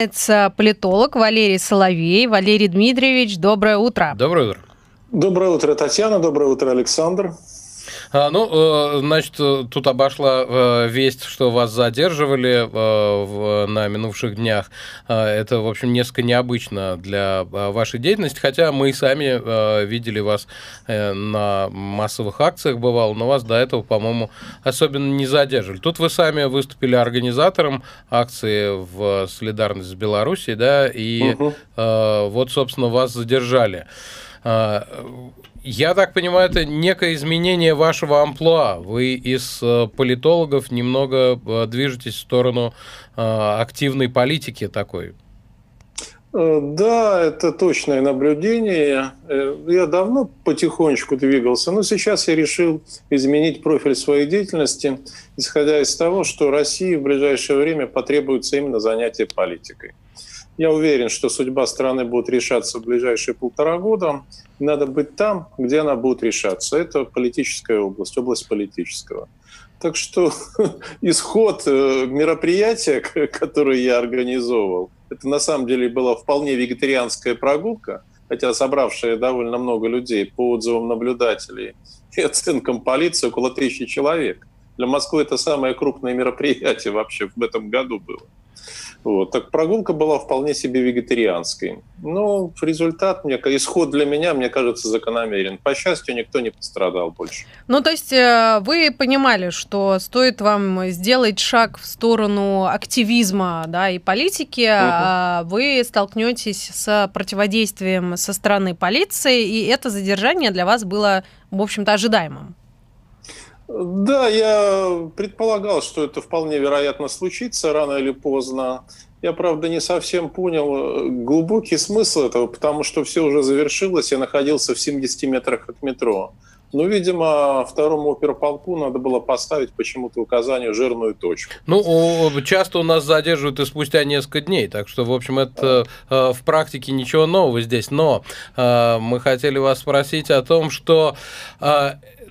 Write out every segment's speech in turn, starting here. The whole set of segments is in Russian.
Это политолог Валерий Соловей. Валерий Дмитриевич, доброе утро. Доброе утро. Доброе утро, Татьяна. Доброе утро, Александр. А, ну, э, значит, тут обошла э, весть, что вас задерживали э, на минувших днях. Это, в общем, несколько необычно для вашей деятельности, хотя мы и сами видели вас на массовых акциях, бывал, но вас до этого, по-моему, особенно не задерживали. Тут вы сами выступили организатором акции в солидарность с Белоруссией, да, и угу. вот, собственно, вас задержали. А, я так понимаю, это некое изменение вашего амплуа. Вы из э, политологов немного э, движетесь в сторону э, активной политики такой. Да, это точное наблюдение. Я давно потихонечку двигался, но сейчас я решил изменить профиль своей деятельности, исходя из того, что России в ближайшее время потребуется именно занятие политикой. Я уверен, что судьба страны будет решаться в ближайшие полтора года. Надо быть там, где она будет решаться. Это политическая область, область политического. Так что исход э, мероприятия, которое я организовывал, это на самом деле была вполне вегетарианская прогулка, хотя собравшая довольно много людей по отзывам наблюдателей и оценкам полиции около тысячи человек. Для Москвы это самое крупное мероприятие вообще в этом году было. Вот. Так прогулка была вполне себе вегетарианской. Но результат, мне, исход для меня, мне кажется, закономерен. По счастью, никто не пострадал больше. Ну, то есть э, вы понимали, что стоит вам сделать шаг в сторону активизма да, и политики, угу. вы столкнетесь с противодействием со стороны полиции, и это задержание для вас было, в общем-то, ожидаемым. Да, я предполагал, что это вполне вероятно случится рано или поздно. Я, правда, не совсем понял э, глубокий смысл этого, потому что все уже завершилось, я находился в 70 метрах от метро. Но, видимо, второму оперполку надо было поставить почему-то указание жирную точку. Ну, часто у нас задерживают и спустя несколько дней, так что, в общем, это э, в практике ничего нового здесь. Но э, мы хотели вас спросить о том, что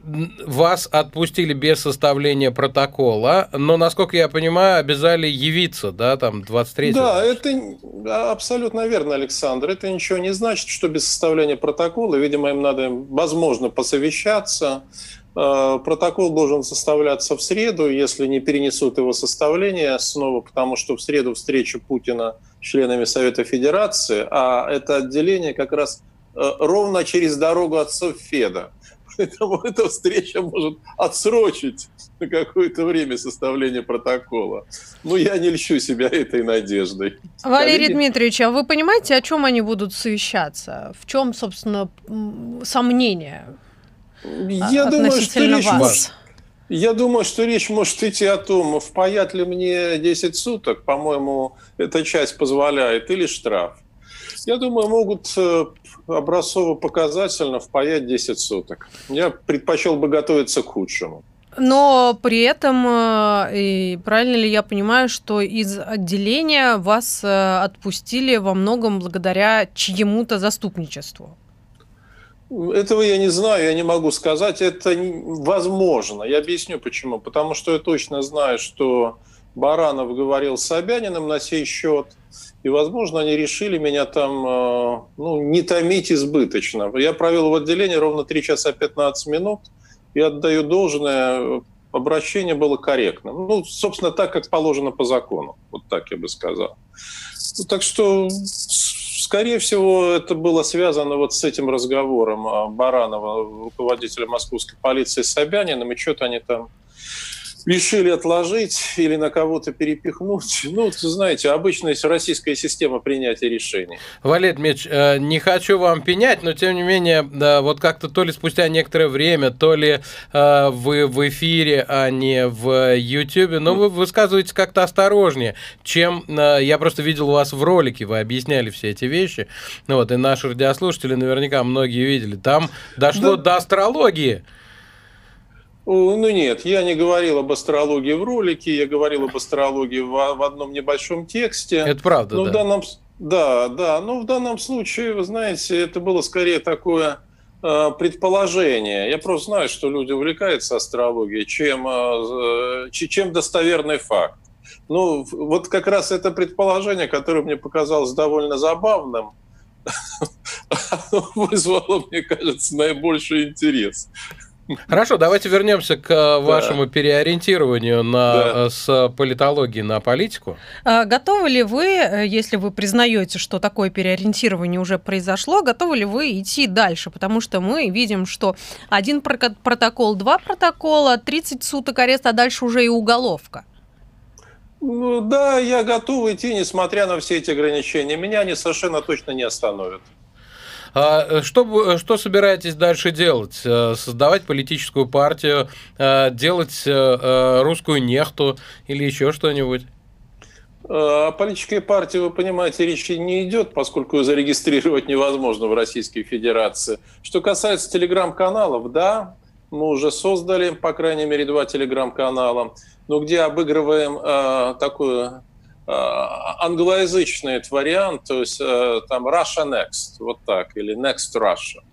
вас отпустили без составления протокола, но, насколько я понимаю, обязали явиться, да, там, 23 Да, это абсолютно верно, Александр. Это ничего не значит, что без составления протокола, видимо, им надо, возможно, посовещаться. Э, протокол должен составляться в среду, если не перенесут его составление снова, потому что в среду встреча Путина с членами Совета Федерации, а это отделение как раз э, ровно через дорогу от Софеда. Поэтому эта встреча может отсрочить на какое-то время составление протокола. Ну, я не льщу себя этой надеждой. Валерий Коллеги... Дмитриевич, а вы понимаете, о чем они будут совещаться? В чем, собственно, сомнения я думаю, что речь вас? Я думаю, что речь может идти о том, впаять ли мне 10 суток, по-моему, эта часть позволяет, или штраф. Я думаю, могут э, образцово-показательно впаять 10 суток. Я предпочел бы готовиться к худшему. Но при этом, э, и правильно ли я понимаю, что из отделения вас э, отпустили во многом благодаря чьему-то заступничеству? Этого я не знаю, я не могу сказать. Это возможно. Я объясню почему. Потому что я точно знаю, что Баранов говорил с Собяниным на сей счет – и, возможно, они решили меня там э, ну, не томить избыточно. Я провел в отделении ровно 3 часа 15 минут и отдаю должное, обращение было корректным. Ну, собственно, так, как положено по закону. Вот так я бы сказал. Так что, скорее всего, это было связано вот с этим разговором Баранова, руководителя московской полиции Собяниным, и что-то они там решили отложить или на кого-то перепихнуть. Ну, знаете, обычная российская система принятия решений. Валерий Дмитриевич, э, не хочу вам пенять, но тем не менее, вот как-то то ли спустя некоторое время, то ли э, вы в эфире, а не в YouTube, но вы высказываетесь как-то осторожнее, чем э, я просто видел у вас в ролике, вы объясняли все эти вещи, ну вот, и наши радиослушатели наверняка многие видели, там дошло да. до астрологии. Ну нет, я не говорил об астрологии в ролике, я говорил об астрологии в, в одном небольшом тексте. Это правда, но да. В данном, да, да, но в данном случае, вы знаете, это было скорее такое э, предположение. Я просто знаю, что люди увлекаются астрологией, чем, э, чем достоверный факт. Ну, вот как раз это предположение, которое мне показалось довольно забавным, вызвало, мне кажется, наибольший интерес. Хорошо, давайте вернемся к э, вашему да. переориентированию на, да. Э, с политологии на политику. А, готовы ли вы, э, если вы признаете, что такое переориентирование уже произошло, готовы ли вы идти дальше? Потому что мы видим, что один протокол, два протокола, 30 суток ареста, а дальше уже и уголовка. Ну, да, я готов идти, несмотря на все эти ограничения. Меня они совершенно точно не остановят. А э, что, э, что собираетесь дальше делать? Э, создавать политическую партию, делать русскую нехту или еще что-нибудь? О политической партии, вы понимаете, речи не идет, поскольку ее зарегистрировать невозможно в Российской Федерации. Что касается телеграм-каналов, да, мы уже создали, по крайней мере, два телеграм-канала, но где обыгрываем э, такую Э, англоязычный вариант, то есть э, там Russia Next, вот так, или Next Russia,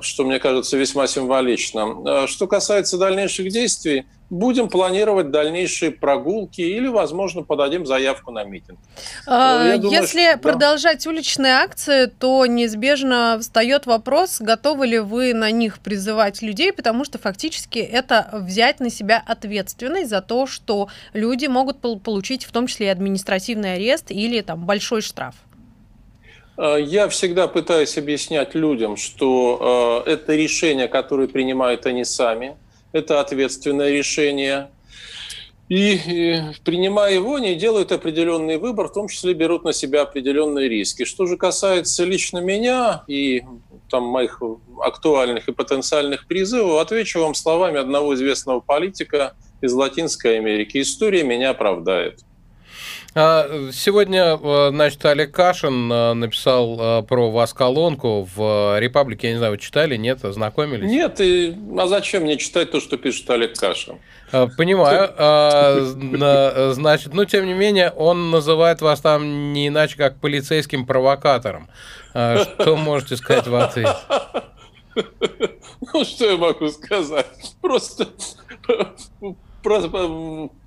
что мне кажется весьма символично. Что касается дальнейших действий, будем планировать дальнейшие прогулки или, возможно, подадим заявку на митинг. А, думаю, Если что, продолжать да. уличные акции, то неизбежно встает вопрос, готовы ли вы на них призывать людей, потому что фактически это взять на себя ответственность за то, что люди могут получить в том числе и административный арест или там большой штраф. А, я всегда пытаюсь объяснять людям, что э, это решение, которое принимают они сами – это ответственное решение. И принимая его, они делают определенный выбор, в том числе берут на себя определенные риски. Что же касается лично меня и там, моих актуальных и потенциальных призывов, отвечу вам словами одного известного политика из Латинской Америки. История меня оправдает. А, сегодня, э, значит, Олег Кашин э, написал э, про вас колонку в «Репаблике». Я не знаю, вы читали, нет, ознакомились? Нет, и, а зачем мне читать то, что пишет Олег Кашин? Понимаю. А, значит, ну, тем не менее, он называет вас там не иначе, как полицейским провокатором. Что можете сказать в ответ? Ну, что я могу сказать? Просто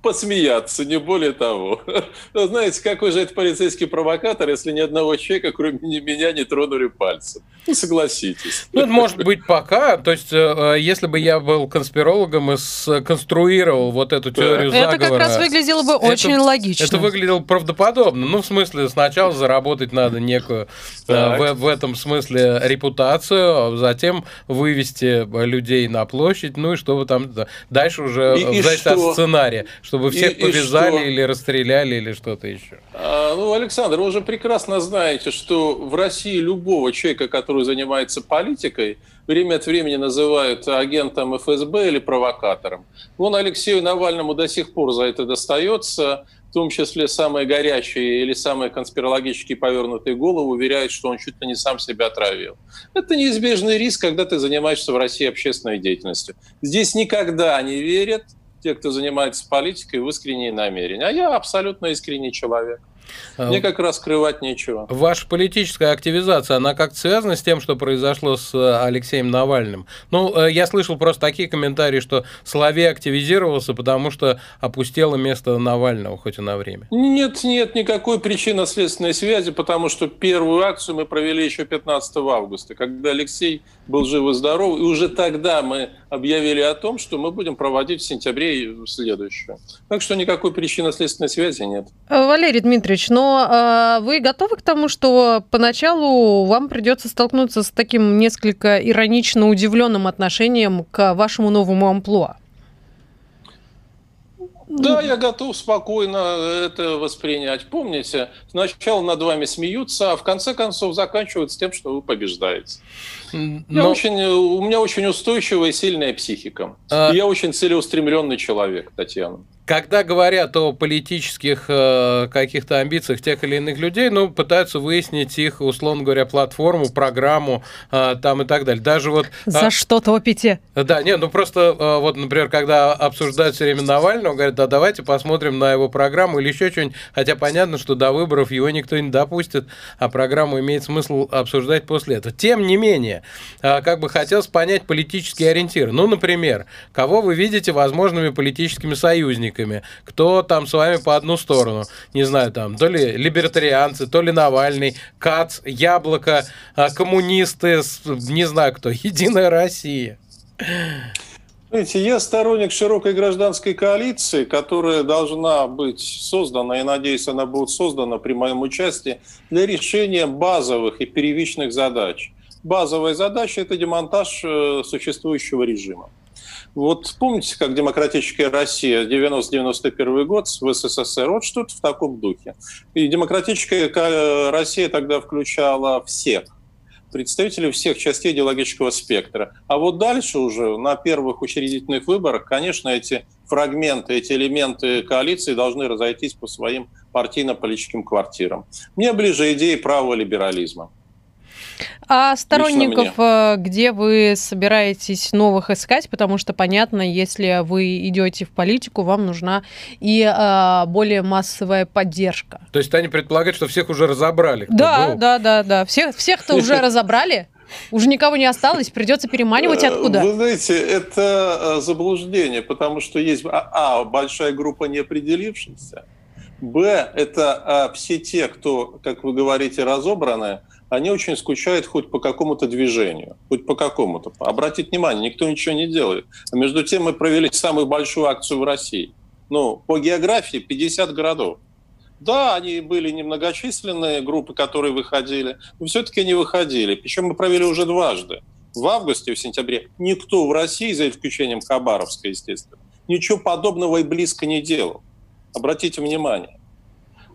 посмеяться, не более того. Знаете, какой же это полицейский провокатор, если ни одного человека, кроме меня, не тронули пальцем? Ну, согласитесь. Ну, может быть, пока. То есть, э, если бы я был конспирологом и сконструировал вот эту теорию да. заговора... Это как раз выглядело бы очень это, логично. Это выглядело правдоподобно. Ну, в смысле, сначала заработать надо некую э, в, в этом смысле репутацию, а затем вывести людей на площадь, ну и чтобы там дальше уже и, и что? от сценария, чтобы всех и, повязали и или расстреляли или что-то еще. А, ну, Александр, вы уже прекрасно знаете, что в России любого человека, который занимается политикой, время от времени называют агентом ФСБ или провокатором. Вон Алексею Навальному до сих пор за это достается, в том числе самые горячие или самые конспирологически повернутые головы уверяют, что он чуть ли не сам себя отравил. Это неизбежный риск, когда ты занимаешься в России общественной деятельностью. Здесь никогда не верят, те, кто занимается политикой, в искренние намерения. А я абсолютно искренний человек. А Мне как раз скрывать нечего. Ваша политическая активизация, она как связана с тем, что произошло с э, Алексеем Навальным? Ну, э, я слышал просто такие комментарии, что Соловей активизировался, потому что опустело место Навального хоть и на время. Нет, нет никакой причинно-следственной связи, потому что первую акцию мы провели еще 15 августа, когда Алексей был жив и здоров, и уже тогда мы объявили о том, что мы будем проводить в сентябре следующую. Так что никакой причинно-следственной связи нет. Валерий Дмитриевич, но э, вы готовы к тому, что поначалу вам придется столкнуться с таким несколько иронично удивленным отношением к вашему новому амплуа? Да, я готов спокойно это воспринять. Помните, сначала над вами смеются, а в конце концов заканчиваются тем, что вы побеждаете. Но... Я очень, у меня очень устойчивая и сильная психика. А... я очень целеустремленный человек, Татьяна когда говорят о политических э, каких-то амбициях тех или иных людей, ну, пытаются выяснить их, условно говоря, платформу, программу э, там и так далее. Даже вот... За а, что топите? Да, нет, ну просто э, вот, например, когда обсуждают все время Навального, говорят, да давайте посмотрим на его программу или еще что-нибудь, хотя понятно, что до выборов его никто не допустит, а программу имеет смысл обсуждать после этого. Тем не менее, э, как бы хотелось понять политические ориентиры. Ну, например, кого вы видите возможными политическими союзниками, сторонниками, кто там с вами по одну сторону. Не знаю, там, то ли либертарианцы, то ли Навальный, КАЦ, Яблоко, а, коммунисты, не знаю кто, Единая Россия. Знаете, я сторонник широкой гражданской коалиции, которая должна быть создана, и надеюсь, она будет создана при моем участии, для решения базовых и первичных задач. Базовая задача – это демонтаж э, существующего режима. Вот помните, как демократическая Россия 90-91 год в СССР, вот что-то в таком духе. И демократическая Россия тогда включала всех представителей всех частей идеологического спектра. А вот дальше уже на первых учредительных выборах, конечно, эти фрагменты, эти элементы коалиции должны разойтись по своим партийно-политическим квартирам. Мне ближе идеи правого либерализма. А сторонников э, где вы собираетесь новых искать? Потому что, понятно, если вы идете в политику, вам нужна и а, более массовая поддержка. То есть они предполагают, что всех уже разобрали? Да, был. да, да, да. Всех, всех-то уже разобрали. Уже никого не осталось, придется переманивать э, откуда? Вы знаете, это заблуждение, потому что есть, а, а большая группа неопределившихся, б, это а, все те, кто, как вы говорите, разобраны, они очень скучают хоть по какому-то движению, хоть по какому-то. Обратите внимание, никто ничего не делает. А между тем мы провели самую большую акцию в России. Ну, по географии 50 городов. Да, они были немногочисленные группы, которые выходили, но все-таки не выходили. Причем мы провели уже дважды. В августе и в сентябре никто в России, за исключением Хабаровска, естественно, ничего подобного и близко не делал. Обратите внимание.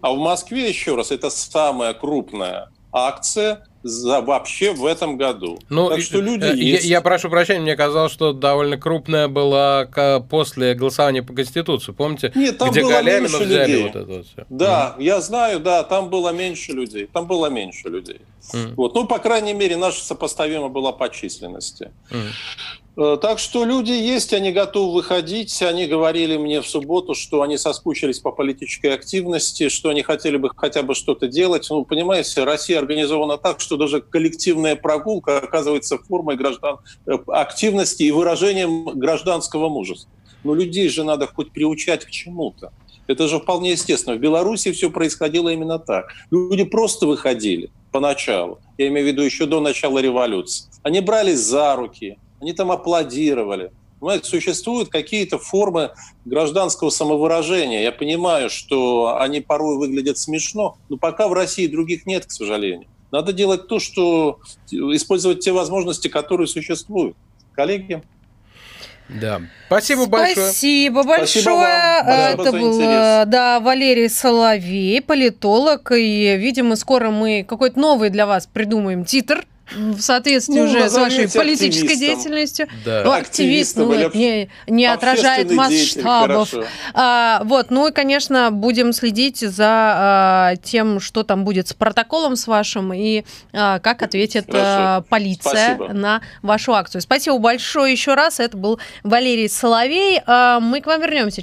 А в Москве, еще раз, это самая крупная акция за вообще в этом году. Ну, так что люди я, есть. Я, прошу прощения, мне казалось, что довольно крупная была после голосования по Конституции. Помните, Нет, там где было Галямина взяли людей. вот это вот все? Да, mm. я знаю, да, там было меньше людей. Там было меньше людей. Mm. Вот. Ну, по крайней мере, наша сопоставима была по численности. Mm. Э, так что люди есть, они готовы выходить. Они говорили мне в субботу, что они соскучились по политической активности, что они хотели бы хотя бы что-то делать. Ну, понимаете, Россия организована так, что даже коллективная прогулка оказывается формой граждан э, активности и выражением гражданского мужества. Но людей же надо хоть приучать к чему-то. Это же вполне естественно. В Беларуси все происходило именно так. Люди просто выходили поначалу, я имею в виду еще до начала революции. Они брались за руки, они там аплодировали. Понимаете, существуют какие-то формы гражданского самовыражения. Я понимаю, что они порой выглядят смешно, но пока в России других нет, к сожалению. Надо делать то, что использовать те возможности, которые существуют. Коллеги. Да. Спасибо большое. Спасибо большое. Спасибо вам. Это был да, Валерий Соловей, политолог. И, видимо, скоро мы какой-то новый для вас придумаем титр в соответствии ну, уже с вашей политической деятельностью. Да. Ну, активист, ну, это не, не отражает масштабов. А, вот, ну и, конечно, будем следить за а, тем, что там будет с протоколом с вашим и а, как ответит а, полиция Спасибо. на вашу акцию. Спасибо большое еще раз. Это был Валерий Соловей. А, мы к вам вернемся.